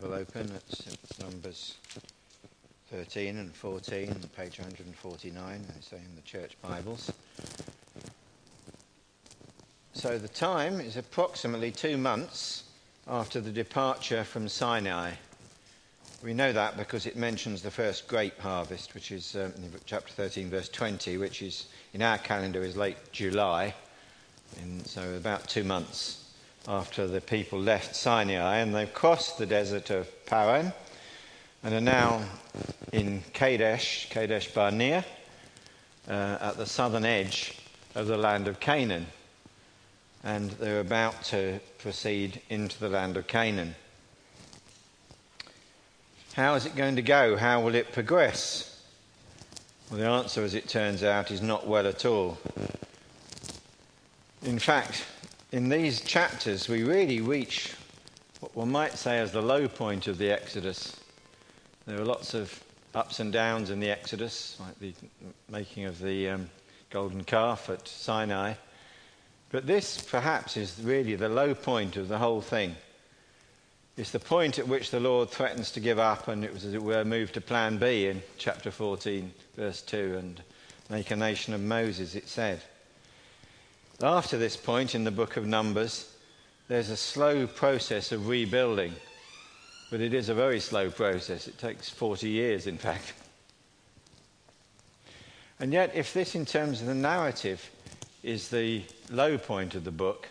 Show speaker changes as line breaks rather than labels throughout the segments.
Bible open at Numbers 13 and 14, page 149, they say in the church Bibles. So the time is approximately two months after the departure from Sinai. We know that because it mentions the first grape harvest, which is um, in chapter 13, verse 20, which is in our calendar is late July, and so about two months after the people left Sinai and they've crossed the desert of Paran and are now in Kadesh, Kadesh Barnea, uh, at the southern edge of the land of Canaan. And they're about to proceed into the land of Canaan. How is it going to go? How will it progress? Well, the answer, as it turns out, is not well at all. In fact, in these chapters, we really reach what one might say as the low point of the Exodus. There are lots of ups and downs in the Exodus, like the making of the um, golden calf at Sinai. But this, perhaps, is really the low point of the whole thing. It's the point at which the Lord threatens to give up, and it was, as it were, moved to plan B in chapter 14, verse 2, and make a nation of Moses, it said. After this point in the book of Numbers, there's a slow process of rebuilding, but it is a very slow process. It takes 40 years, in fact. And yet, if this, in terms of the narrative, is the low point of the book,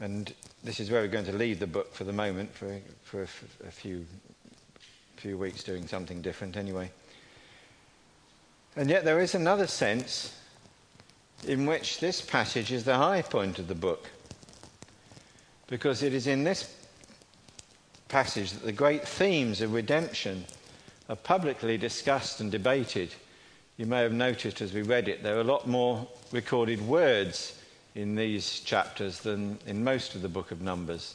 and this is where we're going to leave the book for the moment, for, for a, a few, few weeks doing something different anyway. And yet, there is another sense in which this passage is the high point of the book. Because it is in this passage that the great themes of redemption are publicly discussed and debated. You may have noticed as we read it, there are a lot more recorded words in these chapters than in most of the book of Numbers.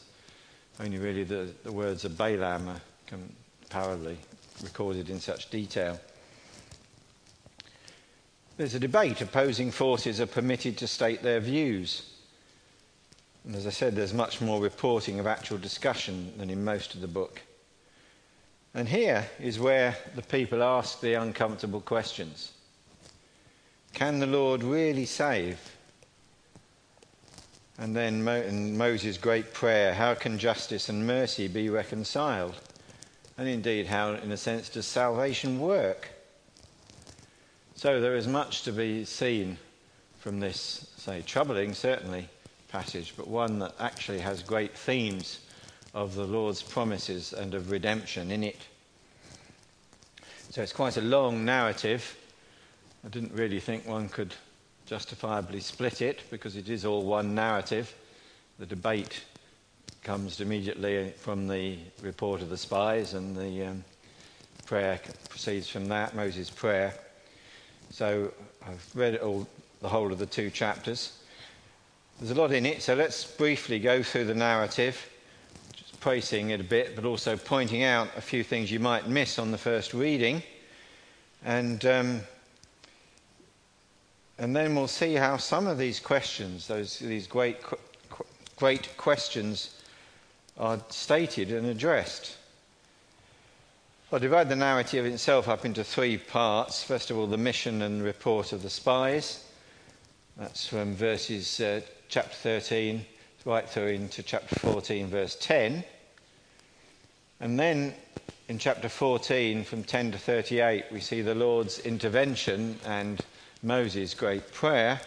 Only really the, the words of Balaam are comparably recorded in such detail. There's a debate. Opposing forces are permitted to state their views. And as I said, there's much more reporting of actual discussion than in most of the book. And here is where the people ask the uncomfortable questions Can the Lord really save? And then Mo- in Moses' great prayer, how can justice and mercy be reconciled? And indeed, how, in a sense, does salvation work? So there is much to be seen from this, say, troubling, certainly, passage, but one that actually has great themes of the Lord's promises and of redemption in it. So it's quite a long narrative. I didn't really think one could justifiably split it because it is all one narrative. The debate comes immediately from the report of the spies, and the um, prayer proceeds from that, Moses' prayer. So I've read all, the whole of the two chapters. There's a lot in it, so let's briefly go through the narrative, just praising it a bit, but also pointing out a few things you might miss on the first reading. And, um, and then we'll see how some of these questions, those, these great, great questions, are stated and addressed. I'll divide the narrative itself up into three parts. First of all, the mission and report of the spies. That's from verses uh, chapter 13 right through into chapter 14, verse 10. And then in chapter 14, from 10 to 38, we see the Lord's intervention and Moses' great prayer.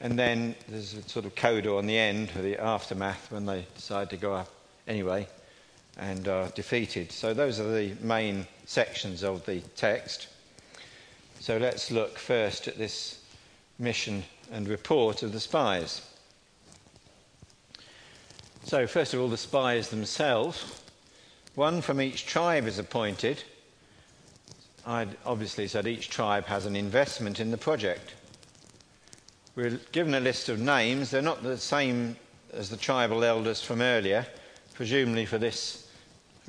And then there's a sort of coda on the end for the aftermath when they decide to go up anyway and are defeated. So, those are the main sections of the text. So, let's look first at this mission and report of the spies. So, first of all, the spies themselves. One from each tribe is appointed. I'd obviously said each tribe has an investment in the project. We're given a list of names. They're not the same as the tribal elders from earlier. Presumably, for this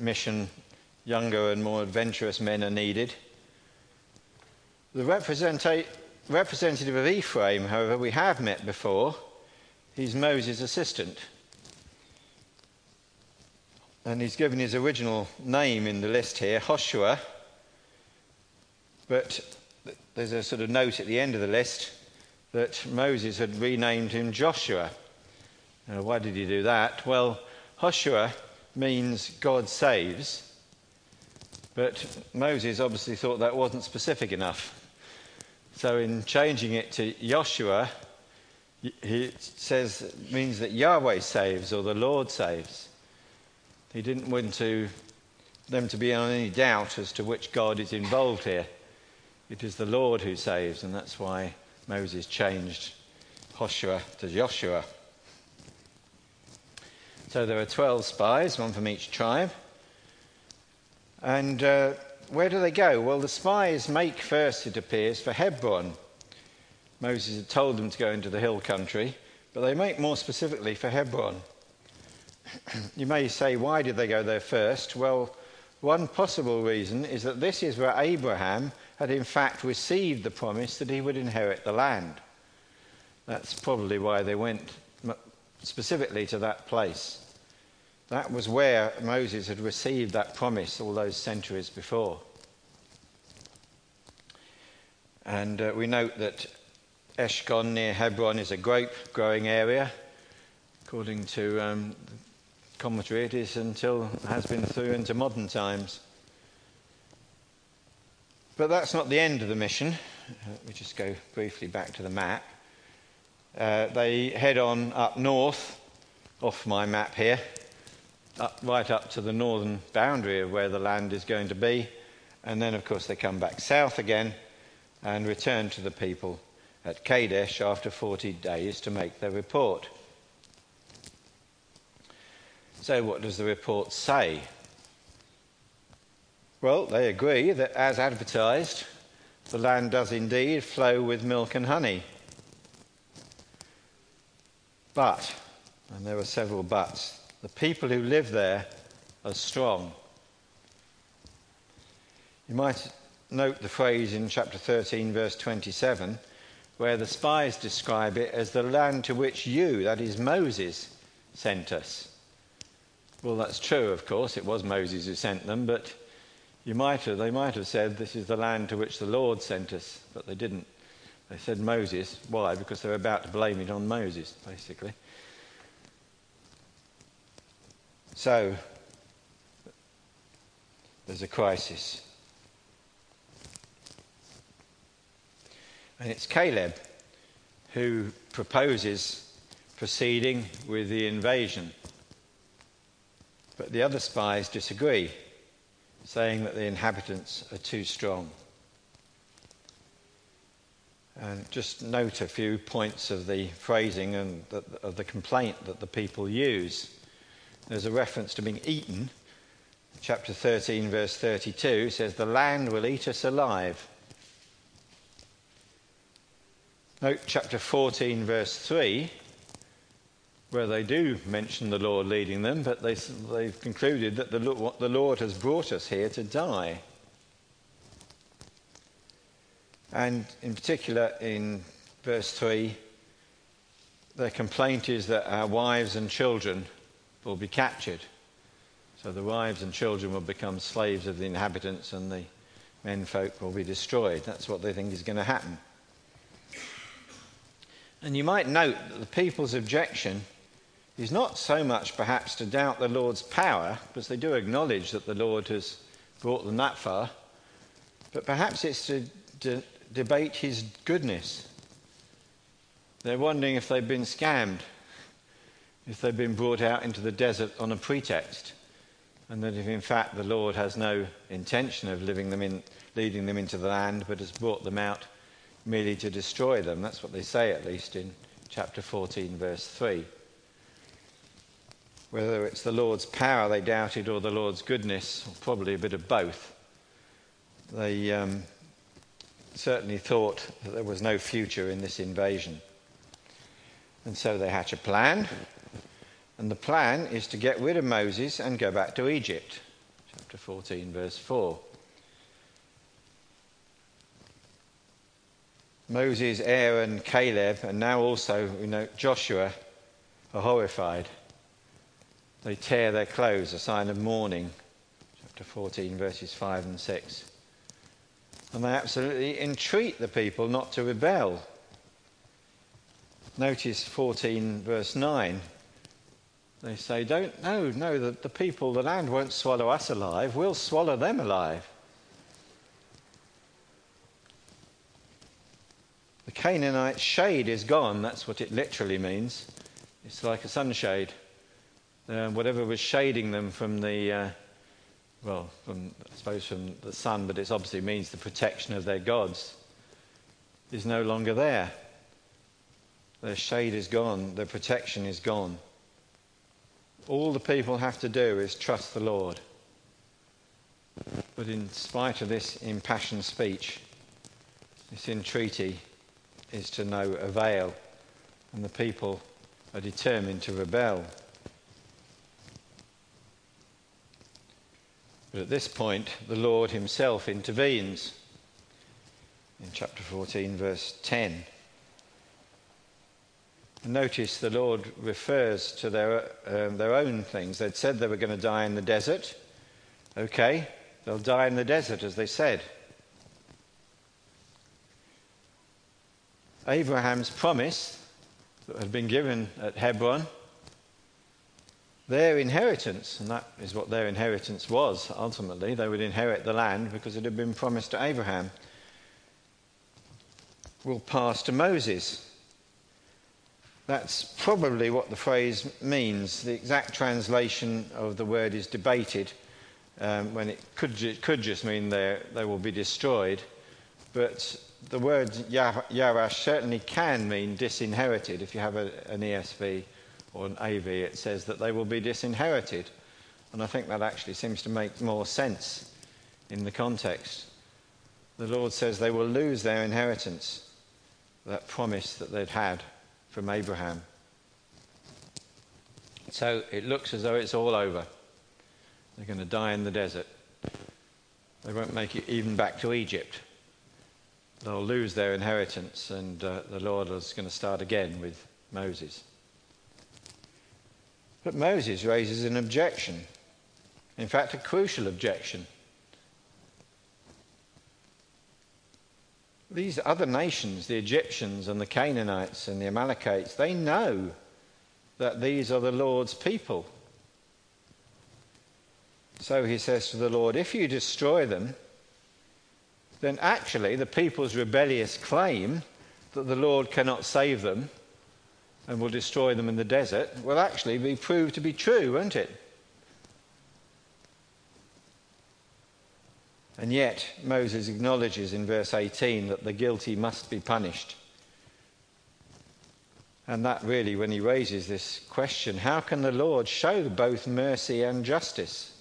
mission, younger and more adventurous men are needed. The representative of Ephraim, however, we have met before. He's Moses' assistant. And he's given his original name in the list here, Hoshua. But there's a sort of note at the end of the list that Moses had renamed him Joshua. Now, why did he do that? Well, Hoshua means God saves. But Moses obviously thought that wasn't specific enough. So, in changing it to Joshua, he says means that Yahweh saves or the Lord saves. He didn't want to, them to be in any doubt as to which God is involved here. It is the Lord who saves, and that's why Moses changed Hoshua to Joshua. So there are 12 spies, one from each tribe. And uh, where do they go? Well, the spies make first, it appears, for Hebron. Moses had told them to go into the hill country, but they make more specifically for Hebron. you may say, why did they go there first? Well, one possible reason is that this is where Abraham had in fact received the promise that he would inherit the land. That's probably why they went specifically to that place. That was where Moses had received that promise all those centuries before. And uh, we note that Eshcol near Hebron is a grape growing area. According to um, commentary, it is until has been through into modern times. But that's not the end of the mission. Uh, we just go briefly back to the map. Uh, they head on up north, off my map here, up, right up to the northern boundary of where the land is going to be. And then, of course, they come back south again and return to the people at Kadesh after 40 days to make their report. So, what does the report say? Well, they agree that as advertised, the land does indeed flow with milk and honey. But, and there are several buts, the people who live there are strong. You might note the phrase in chapter 13, verse 27, where the spies describe it as the land to which you, that is Moses, sent us. Well, that's true, of course. It was Moses who sent them, but you might have, they might have said, This is the land to which the Lord sent us, but they didn't. They said Moses. Why? Because they were about to blame it on Moses, basically. So, there's a crisis. And it's Caleb who proposes proceeding with the invasion. But the other spies disagree, saying that the inhabitants are too strong. And just note a few points of the phrasing and the, of the complaint that the people use. There's a reference to being eaten. Chapter 13, verse 32 says, The land will eat us alive. Note chapter 14, verse 3, where they do mention the Lord leading them, but they, they've concluded that the, the Lord has brought us here to die. And in particular, in verse 3, their complaint is that our wives and children will be captured. So the wives and children will become slaves of the inhabitants and the menfolk will be destroyed. That's what they think is going to happen. And you might note that the people's objection is not so much perhaps to doubt the Lord's power, because they do acknowledge that the Lord has brought them that far, but perhaps it's to, debate his goodness. They're wondering if they've been scammed if they've been brought out into the desert on a pretext, and that if in fact the Lord has no intention of them in, leading them into the land, but has brought them out merely to destroy them. That's what they say, at least, in chapter 14, verse 3. Whether it's the Lord's power they doubted or the Lord's goodness, or probably a bit of both, they um, certainly thought that there was no future in this invasion. And so they hatch a plan and the plan is to get rid of Moses and go back to Egypt. Chapter 14, verse 4. Moses, Aaron, Caleb, and now also, you know, Joshua are horrified. They tear their clothes, a sign of mourning. Chapter 14, verses 5 and 6. And they absolutely entreat the people not to rebel. Notice 14, verse 9. They say, Don't, no, no, the, the people, the land won't swallow us alive, we'll swallow them alive. The Canaanite shade is gone, that's what it literally means. It's like a sunshade uh, whatever was shading them from the, uh, well, from, I suppose from the sun, but it obviously means the protection of their gods, is no longer there. Their shade is gone, their protection is gone. All the people have to do is trust the Lord. But in spite of this impassioned speech, this entreaty is to no avail, and the people are determined to rebel. But at this point, the Lord himself intervenes in chapter 14, verse 10. Notice the Lord refers to their, um, their own things. They'd said they were going to die in the desert. Okay, they'll die in the desert, as they said. Abraham's promise that had been given at Hebron their inheritance, and that is what their inheritance was ultimately. They would inherit the land because it had been promised to Abraham, will pass to Moses. That's probably what the phrase means. The exact translation of the word is debated um, when it could, could just mean they will be destroyed. But the word Yarash certainly can mean disinherited if you have a, an ESV or an AV, it says that they will be disinherited. And I think that actually seems to make more sense in the context. The Lord says they will lose their inheritance, that promise that they'd had from Abraham. So it looks as though it's all over. They're going to die in the desert. They won't make it even back to Egypt. They'll lose their inheritance, and uh, the Lord is going to start again with Moses. But Moses raises an objection. In fact, a crucial objection. These other nations, the Egyptians and the Canaanites and the Amalekites, they know that these are the Lord's people. So he says to the Lord, If you destroy them, then actually the people's rebellious claim that the Lord cannot save them and will destroy them in the desert will actually be proved to be true, won't it? And yet, Moses acknowledges in verse 18 that the guilty must be punished. And that really, when he raises this question, how can the Lord show both mercy and justice?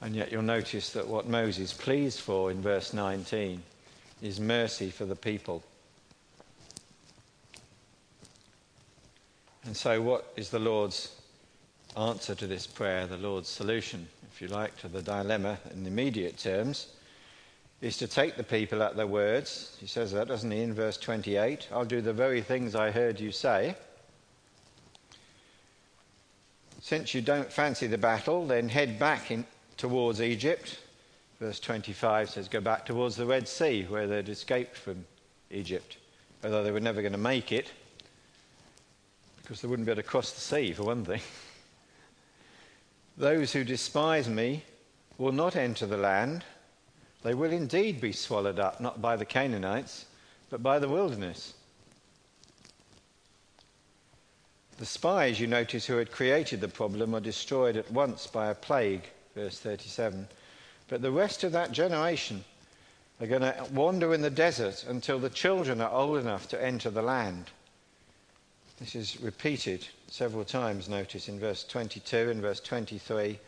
And yet, you'll notice that what Moses pleads for in verse 19 is mercy for the people. And so, what is the Lord's answer to this prayer, the Lord's solution, if you like, to the dilemma in immediate terms? Is to take the people at their words. He says that, doesn't he, in verse 28? I'll do the very things I heard you say. Since you don't fancy the battle, then head back in, towards Egypt. Verse 25 says, Go back towards the Red Sea, where they'd escaped from Egypt, although they were never going to make it because they wouldn't be able to cross the sea, for one thing. Those who despise me will not enter the land. They will indeed be swallowed up, not by the Canaanites, but by the wilderness. The spies, you notice, who had created the problem are destroyed at once by a plague, verse 37. But the rest of that generation are going to wander in the desert until the children are old enough to enter the land. This is repeated several times, notice, in verse 22 and verse 23,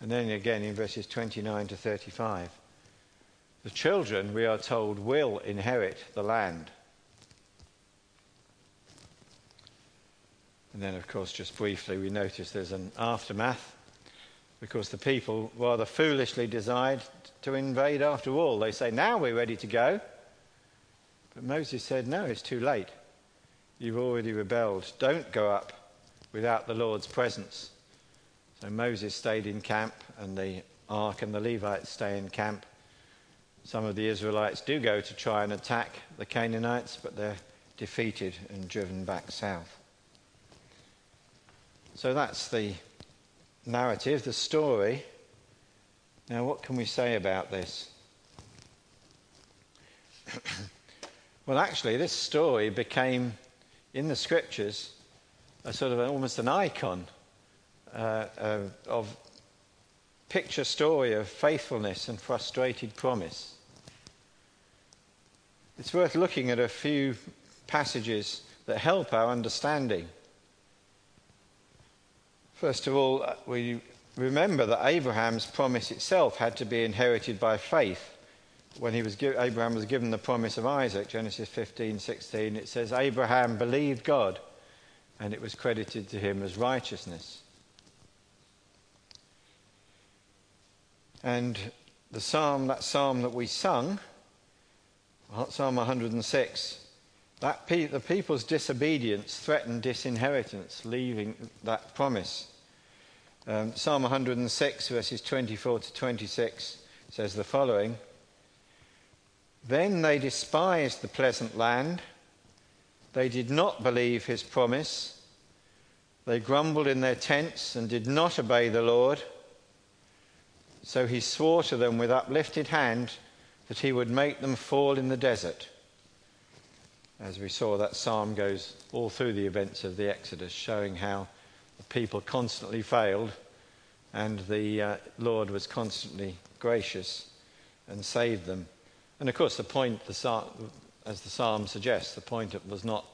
and then again in verses 29 to 35. The children, we are told, will inherit the land. And then, of course, just briefly, we notice there's an aftermath because the people rather foolishly decide to invade after all. They say, Now we're ready to go. But Moses said, No, it's too late. You've already rebelled. Don't go up without the Lord's presence. So Moses stayed in camp, and the ark and the Levites stay in camp. Some of the Israelites do go to try and attack the Canaanites, but they're defeated and driven back south. So that's the narrative, the story. Now, what can we say about this? well, actually, this story became, in the scriptures, a sort of almost an icon uh, uh, of picture story of faithfulness and frustrated promise. It's worth looking at a few passages that help our understanding. First of all, uh, we remember that Abraham's promise itself had to be inherited by faith. When he was Abraham was given the promise of Isaac, Genesis 15, 16, it says, Abraham believed God, and it was credited to him as righteousness. And the psalm, that psalm that we sung, Psalm 106, that pe- the people's disobedience threatened disinheritance, leaving that promise. Um, psalm 106, verses 24 to 26, says the following Then they despised the pleasant land, they did not believe his promise, they grumbled in their tents and did not obey the Lord. So he swore to them with uplifted hand that he would make them fall in the desert. As we saw, that psalm goes all through the events of the Exodus, showing how the people constantly failed and the uh, Lord was constantly gracious and saved them. And of course, the point, the as the psalm suggests, the point was not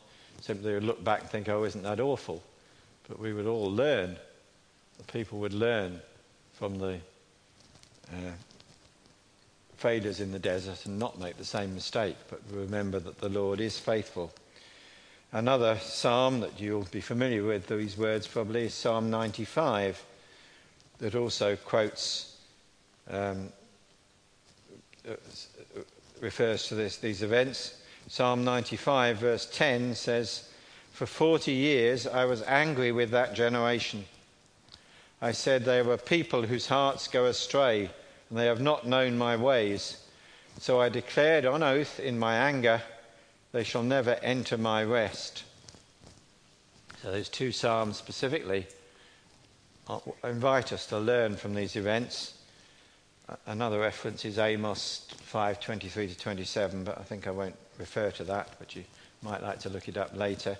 simply to look back and think, oh, isn't that awful? But we would all learn, the people would learn from the uh, failures in the desert and not make the same mistake, but remember that the Lord is faithful. Another psalm that you'll be familiar with, these words probably, is Psalm 95, that also quotes, um, refers to this, these events. Psalm 95, verse 10 says, For 40 years I was angry with that generation I said, They were people whose hearts go astray, and they have not known my ways. So I declared on oath in my anger, They shall never enter my rest. So those two Psalms specifically invite us to learn from these events. Another reference is Amos 5:23 to 27, but I think I won't refer to that, but you might like to look it up later.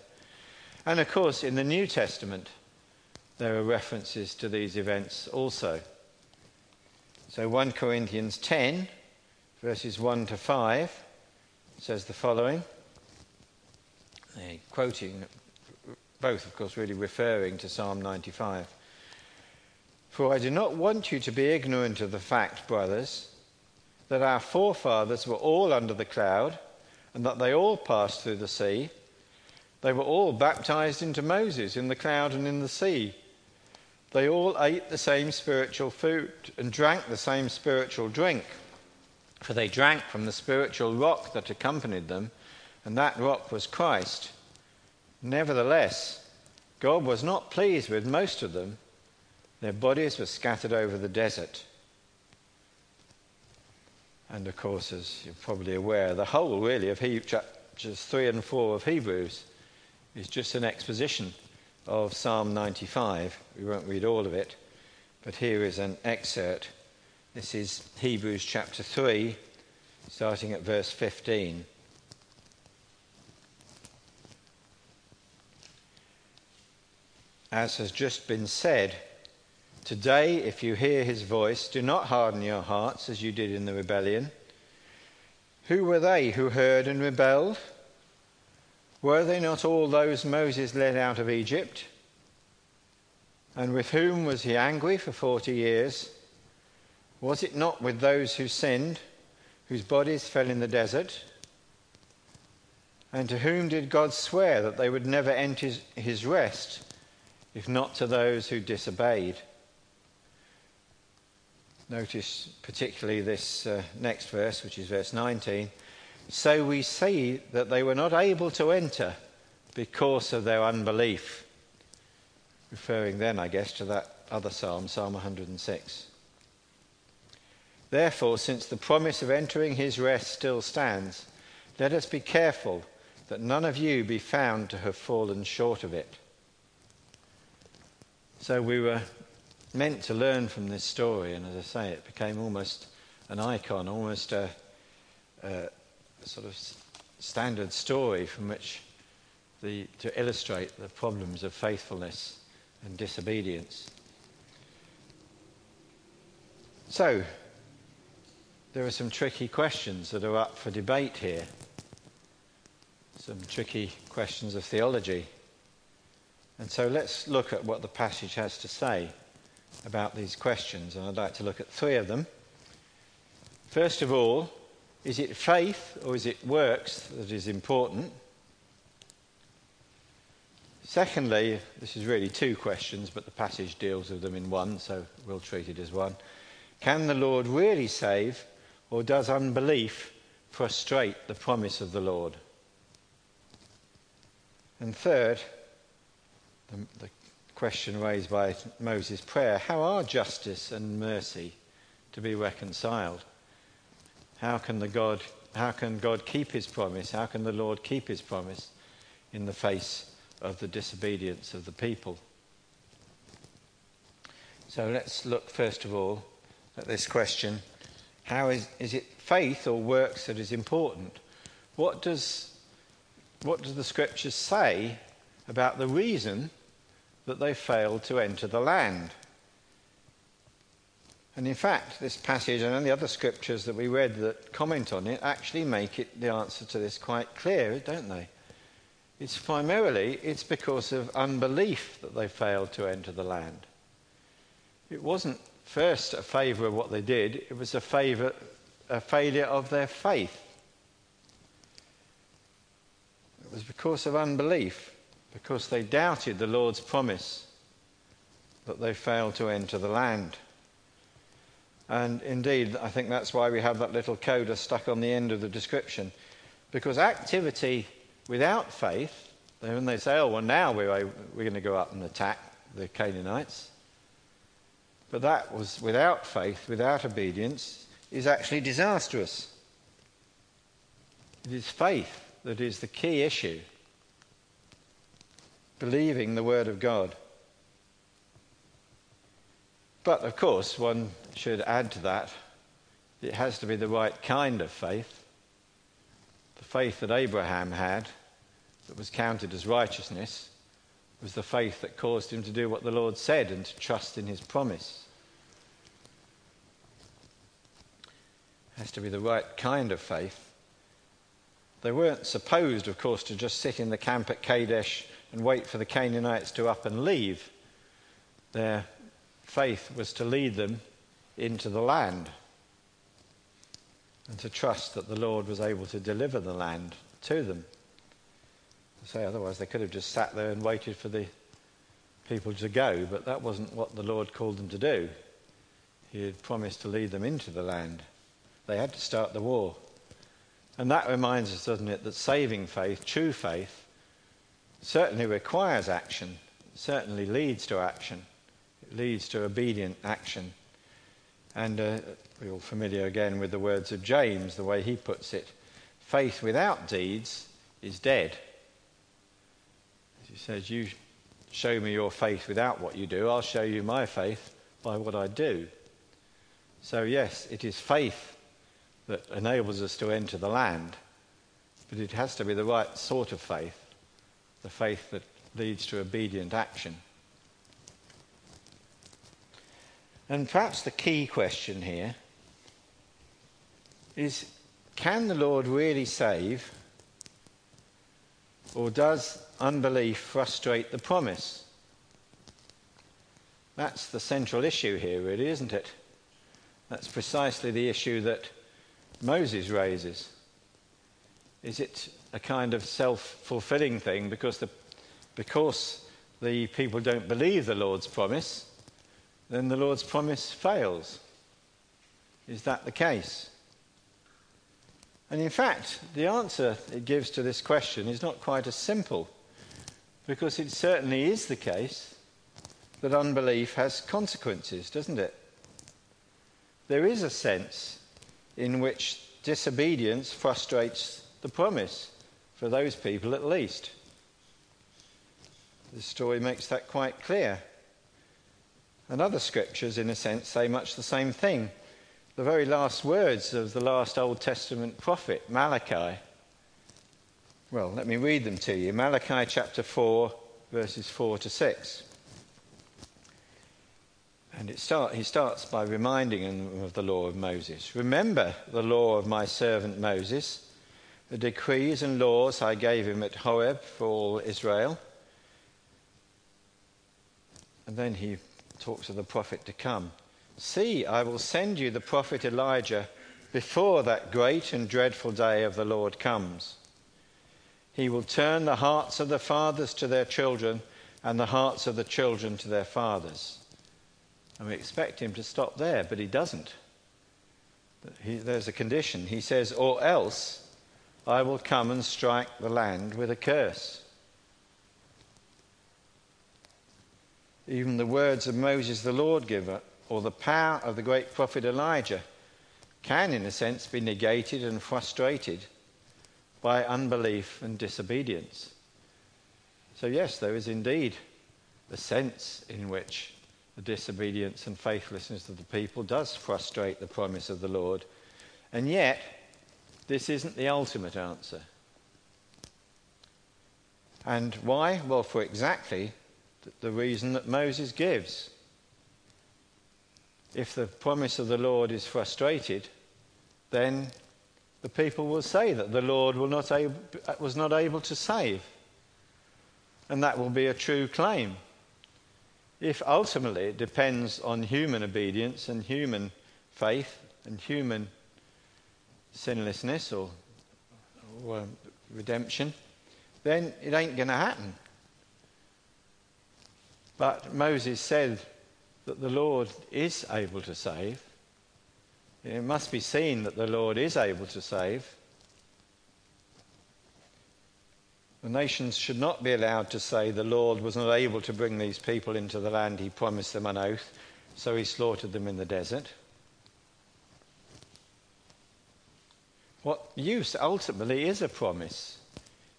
And of course, in the New Testament, there are references to these events also. So 1 Corinthians 10, verses 1 to 5, says the following, quoting, both, of course, really referring to Psalm 95. For I do not want you to be ignorant of the fact, brothers, that our forefathers were all under the cloud, and that they all passed through the sea. They were all baptized into Moses in the cloud and in the sea they all ate the same spiritual food and drank the same spiritual drink, for they drank from the spiritual rock that accompanied them, and that rock was Christ. Nevertheless, God was not pleased with most of them. Their bodies were scattered over the desert. And of course, as you're probably aware, the whole really of He- chapters 3 and 4 of Hebrews is just an exposition of Psalm 95. We won't read all of it, but here is an excerpt. This is Hebrews chapter 3, starting at verse 15. As has just been said, today, if you hear his voice, do not harden your hearts as you did in the rebellion. Who were they who heard and rebelled? Were they not all those Moses led out of Egypt? And with whom was he angry for forty years? Was it not with those who sinned, whose bodies fell in the desert? And to whom did God swear that they would never enter his rest, if not to those who disobeyed? Notice particularly this uh, next verse, which is verse 19. So we see that they were not able to enter because of their unbelief. Referring then, I guess, to that other psalm, Psalm 106. Therefore, since the promise of entering his rest still stands, let us be careful that none of you be found to have fallen short of it. So we were meant to learn from this story, and as I say, it became almost an icon, almost a, a sort of standard story from which the, to illustrate the problems of faithfulness and disobedience. So, there are some tricky questions that are up for debate here. Some tricky questions of theology. And so let's look at what the passage has to say about these questions. And I'd like to look at three of them. First of all, is it faith or is it works that is important? Secondly, this is really two questions, but the passage deals with them in one, so we'll treat it as one. Can the Lord really save, or does unbelief frustrate the promise of the Lord? And third, the, the question raised by Moses' prayer how are justice and mercy to be reconciled? How can, the God, how can God keep his promise? How can the Lord keep his promise in the face of the disobedience of the people? So let's look first of all at this question how is, is it faith or works that is important? What does, what does the scriptures say about the reason that they failed to enter the land? And in fact, this passage and the other scriptures that we read that comment on it actually make it the answer to this quite clear, don't they? It's primarily it's because of unbelief that they failed to enter the land. It wasn't first a favour of what they did, it was a, favor, a failure of their faith. It was because of unbelief, because they doubted the Lord's promise, that they failed to enter the land. And indeed, I think that's why we have that little coda stuck on the end of the description. Because activity without faith, when they say, oh, well, now we're, we're going to go up and attack the Canaanites, but that was without faith, without obedience, is actually disastrous. It is faith that is the key issue. Believing the Word of God. But of course, one should add to that, it has to be the right kind of faith. The faith that Abraham had, that was counted as righteousness, was the faith that caused him to do what the Lord said and to trust in his promise. It has to be the right kind of faith. They weren't supposed, of course, to just sit in the camp at Kadesh and wait for the Canaanites to up and leave. Their faith was to lead them into the land and to trust that the Lord was able to deliver the land to them. Say otherwise they could have just sat there and waited for the people to go, but that wasn't what the Lord called them to do. He had promised to lead them into the land. They had to start the war. And that reminds us, doesn't it, that saving faith, true faith, certainly requires action, certainly leads to action leads to obedient action. And uh, we're all familiar again with the words of James, the way he puts it faith without deeds is dead. He says, You show me your faith without what you do, I'll show you my faith by what I do. So, yes, it is faith that enables us to enter the land, but it has to be the right sort of faith, the faith that leads to obedient action. And perhaps the key question here is can the Lord really save, or does unbelief frustrate the promise? That's the central issue here, really, isn't it? That's precisely the issue that Moses raises. Is it a kind of self fulfilling thing because the, because the people don't believe the Lord's promise? then the Lord's promise fails. Is that the case? And in fact, the answer it gives to this question is not quite as simple, because it certainly is the case that unbelief has consequences, doesn't it? There is a sense in which disobedience frustrates the promise, for those people at least. The story makes that quite clear. And other scriptures, in a sense, say much the same thing. The very last words of the last Old Testament prophet, Malachi. Well, let me read them to you. Malachi chapter 4, verses 4 to 6. And start, he starts by reminding them of the law of Moses. Remember the law of my servant Moses, the decrees and laws I gave him at Horeb for all Israel. And then he talks of the prophet to come. See, I will send you the prophet Elijah before that great and dreadful day of the Lord comes. He will turn the hearts of the fathers to their children and the hearts of the children to their fathers. And we expect him to stop there, but he doesn't. He, there's a condition. He says, Or else I will come and strike the land with a curse. Even the words of Moses the Lord giver, or the power of the great prophet Elijah, can, in a sense, be negated and frustrated by unbelief and disobedience. So, yes, there is indeed a sense in which the disobedience and faithlessness of the people does frustrate the promise of the Lord. And yet, this isn't the ultimate answer. And why? Well, for exactly the reason that Moses gives. If the promise of the Lord is frustrated, then the people will say that the Lord not was not able to save. And that will be a true claim. If ultimately it depends on human obedience and human faith and human sinlessness or, or um, redemption, then it ain't going to happen. But Moses said that the Lord is able to save. It must be seen that the Lord is able to save. The nations should not be allowed to say the Lord was not able to bring these people into the land he promised them on oath, so he slaughtered them in the desert. What use ultimately is a promise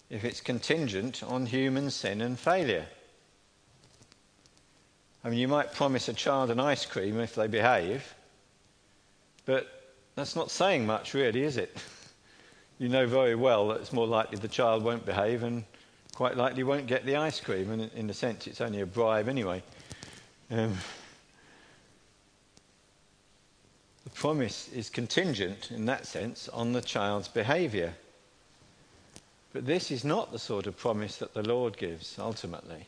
if it's contingent on human sin and failure? I mean, you might promise a child an ice cream if they behave, but that's not saying much, really, is it? you know very well that it's more likely the child won't behave and quite likely won't get the ice cream. And in a sense, it's only a bribe anyway. Um, the promise is contingent, in that sense, on the child's behaviour. But this is not the sort of promise that the Lord gives ultimately.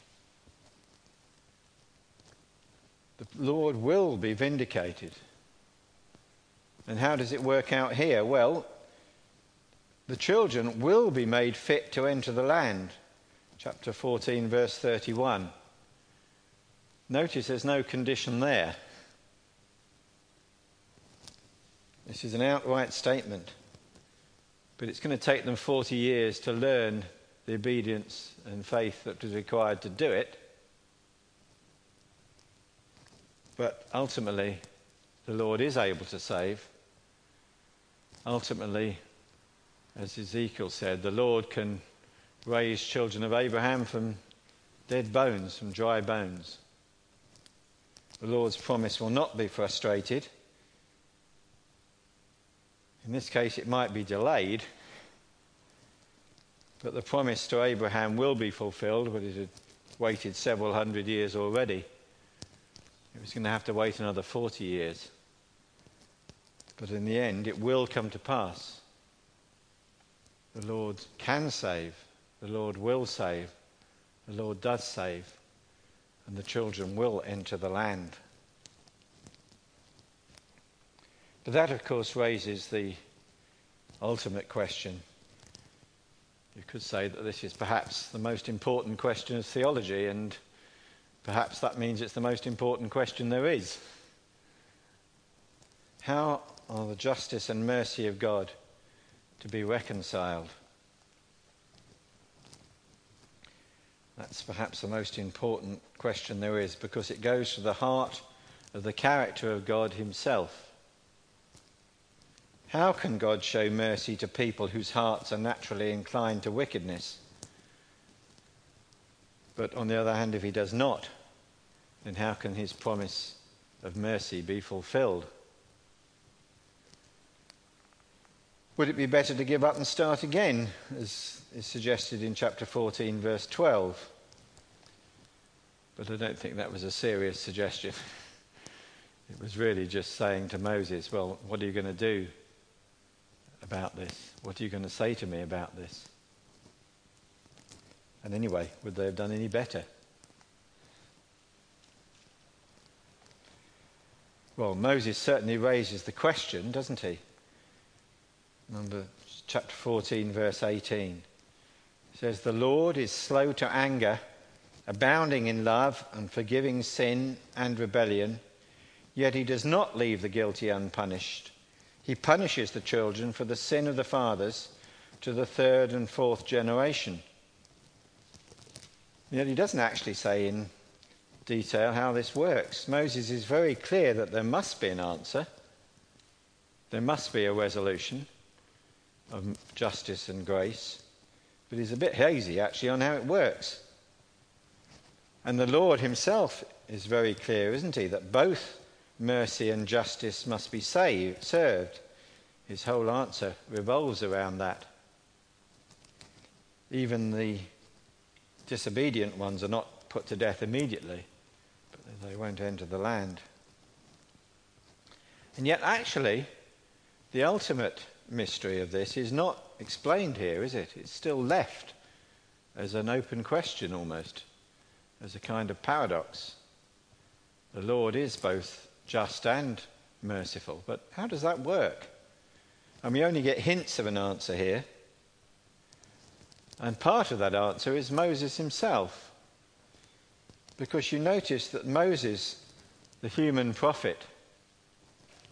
the Lord will be vindicated. And how does it work out here? Well, the children will be made fit to enter the land. Chapter 14, verse 31. Notice there's no condition there. This is an outright statement. But it's going to take them 40 years to learn the obedience and faith that was required to do it. But ultimately, the Lord is able to save. Ultimately, as Ezekiel said, the Lord can raise children of Abraham from dead bones, from dry bones. The Lord's promise will not be frustrated. In this case, it might be delayed, but the promise to Abraham will be fulfilled, but it had waited several hundred years already. It was going to have to wait another 40 years. But in the end, it will come to pass. The Lord can save, the Lord will save, the Lord does save, and the children will enter the land. But that, of course, raises the ultimate question. You could say that this is perhaps the most important question of theology, and Perhaps that means it's the most important question there is. How are the justice and mercy of God to be reconciled? That's perhaps the most important question there is because it goes to the heart of the character of God Himself. How can God show mercy to people whose hearts are naturally inclined to wickedness? But on the other hand, if He does not, then how can His promise of mercy be fulfilled? Would it be better to give up and start again, as is suggested in chapter 14, verse 12? But I don't think that was a serious suggestion. It was really just saying to Moses, Well, what are you going to do about this? What are you going to say to me about this? And anyway, would they have done any better? Well, Moses certainly raises the question, doesn't he? Number chapter 14, verse 18 says, The Lord is slow to anger, abounding in love, and forgiving sin and rebellion, yet he does not leave the guilty unpunished. He punishes the children for the sin of the fathers to the third and fourth generation. Yet he doesn't actually say in detail how this works. Moses is very clear that there must be an answer, there must be a resolution of justice and grace, but he's a bit hazy actually on how it works. And the Lord himself is very clear, isn't he, that both mercy and justice must be saved, served. His whole answer revolves around that. Even the disobedient ones are not put to death immediately, but they won't enter the land. And yet, actually, the ultimate mystery of this is not explained here, is it? It's still left as an open question almost, as a kind of paradox. The Lord is both just and merciful, but how does that work? And we only get hints of an answer here. And part of that answer is Moses himself. Because you notice that Moses, the human prophet,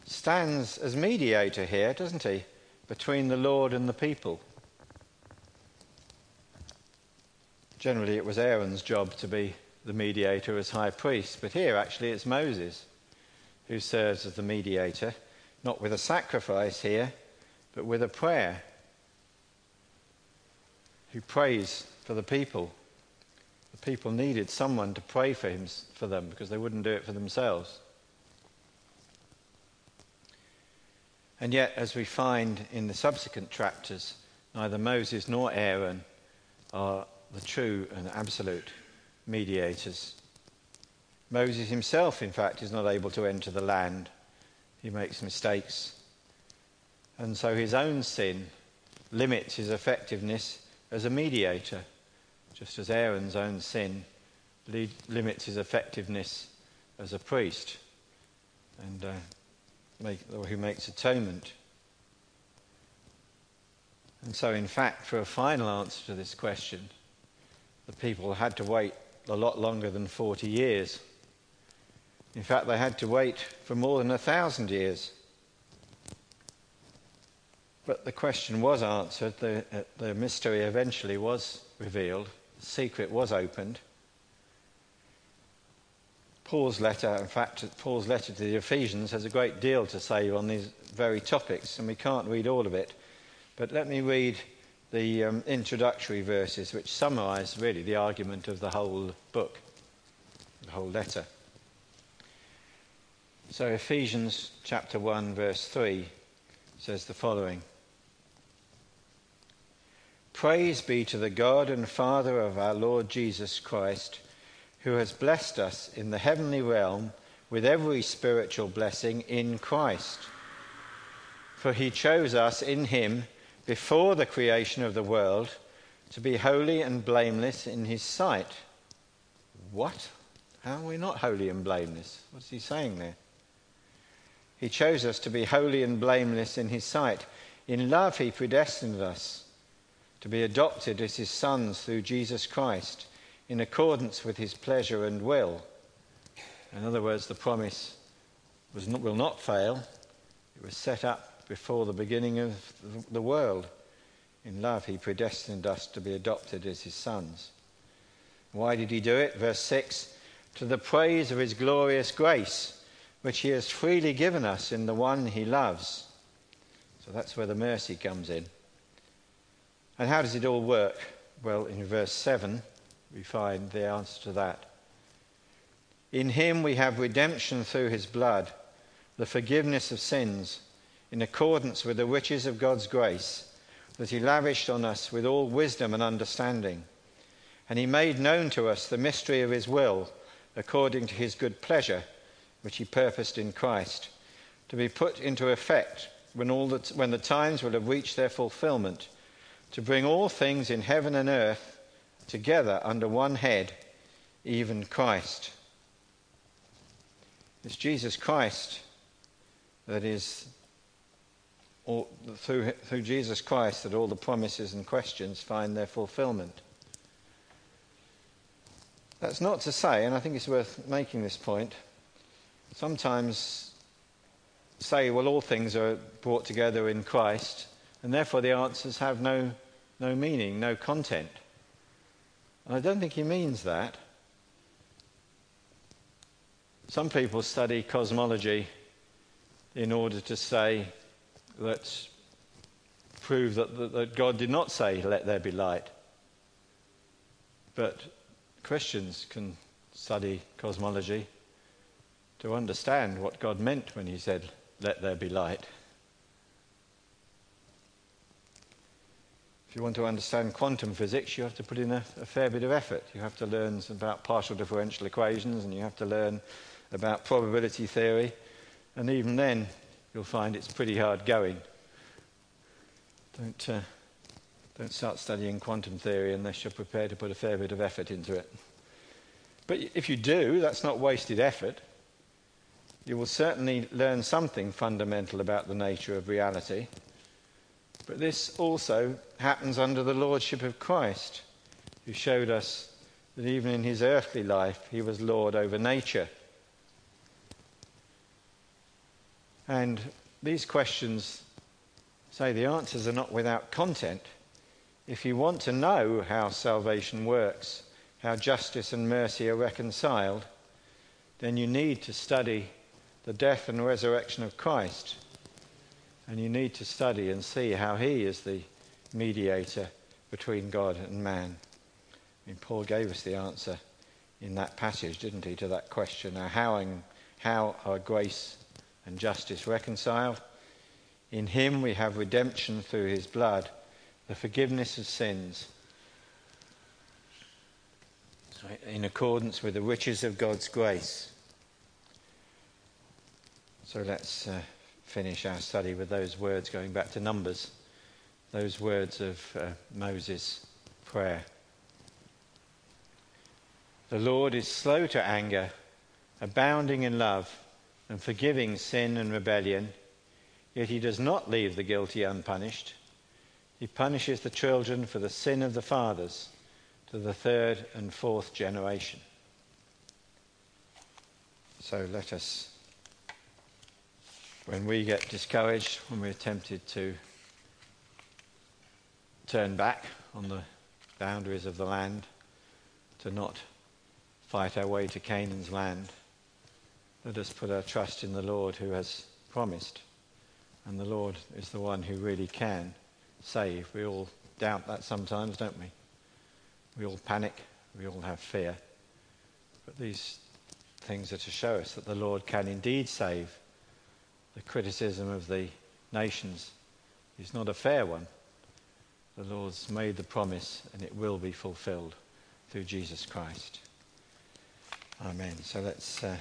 stands as mediator here, doesn't he, between the Lord and the people. Generally, it was Aaron's job to be the mediator as high priest, but here actually it's Moses who serves as the mediator, not with a sacrifice here, but with a prayer. Who prays for the people. The people needed someone to pray for him for them because they wouldn't do it for themselves. And yet, as we find in the subsequent chapters, neither Moses nor Aaron are the true and absolute mediators. Moses himself, in fact, is not able to enter the land. He makes mistakes. And so his own sin limits his effectiveness as a mediator, just as Aaron's own sin limits his effectiveness as a priest. And uh, make, or who makes atonement. And so, in fact, for a final answer to this question, the people had to wait a lot longer than 40 years. In fact, they had to wait for more than a thousand years. But the question was answered, the, uh, the mystery eventually was revealed, the secret was opened. Paul's letter, in fact, Paul's letter to the Ephesians has a great deal to say on these very topics, and we can't read all of it. But let me read the um, introductory verses, which summarize really the argument of the whole book, the whole letter. So, Ephesians chapter 1, verse 3 says the following Praise be to the God and Father of our Lord Jesus Christ who has blessed us in the heavenly realm with every spiritual blessing in Christ. For he chose us in him before the creation of the world to be holy and blameless in his sight. What? How are we not holy and blameless? What's he saying there? He chose us to be holy and blameless in his sight. In love, he predestined us to be adopted as his sons through Jesus Christ in accordance with his pleasure and will. In other words, the promise not, will not fail. It was set up before the beginning of the world. In love, he predestined us to be adopted as his sons. Why did he do it? Verse 6 To the praise of his glorious grace, which he has freely given us in the one he loves. So that's where the mercy comes in. And how does it all work? Well, in verse 7, we find the answer to that. In him we have redemption through his blood, the forgiveness of sins, in accordance with the riches of God's grace that he lavished on us with all wisdom and understanding. And he made known to us the mystery of his will, according to his good pleasure, which he purposed in Christ, to be put into effect when, all the, when the times will have reached their fulfillment, to bring all things in heaven and earth together under one head, even Christ. It's Jesus Christ that is all, through, through Jesus Christ that all the promises and questions find their fulfillment. That's not to say, and I think it's worth making this point, sometimes say, well, all things are brought together in Christ, and therefore the answers have no, no meaning, no content. And I don't think he means that. Some people study cosmology in order to say that prove that, that, that God did not say, let there be light. But Christians can study cosmology to understand what God meant when he said, let there be light. If you want to understand quantum physics, you have to put in a, a, fair bit of effort. You have to learn about partial differential equations and you have to learn about probability theory. And even then, you'll find it's pretty hard going. Don't, uh, don't start studying quantum theory unless you're prepared to put a fair bit of effort into it. But if you do, that's not wasted effort. You will certainly learn something fundamental about the nature of reality. But this also happens under the lordship of Christ, who showed us that even in his earthly life, he was Lord over nature. And these questions say the answers are not without content. If you want to know how salvation works, how justice and mercy are reconciled, then you need to study the death and resurrection of Christ. And you need to study and see how he is the mediator between God and man. I mean, Paul gave us the answer in that passage, didn't he, to that question? Now, how, how are grace and justice reconciled. In him we have redemption through his blood, the forgiveness of sins, in accordance with the riches of God's grace. So let's uh, finish our study with those words going back to Numbers, those words of uh, Moses' prayer. The Lord is slow to anger, abounding in love and forgiving sin and rebellion, yet he does not leave the guilty unpunished. He punishes the children for the sin of the fathers to the third and fourth generation. So let us, when we get discouraged, when we're tempted to turn back on the boundaries of the land, to not fight our way to Canaan's land, let us put our trust in the Lord who has promised. And the Lord is the one who really can save. We all doubt that sometimes, don't we? We all panic. We all have fear. But these things are to show us that the Lord can indeed save. The criticism of the nations is not a fair one. The Lord's made the promise and it will be fulfilled through Jesus Christ. Amen. So let's. Uh,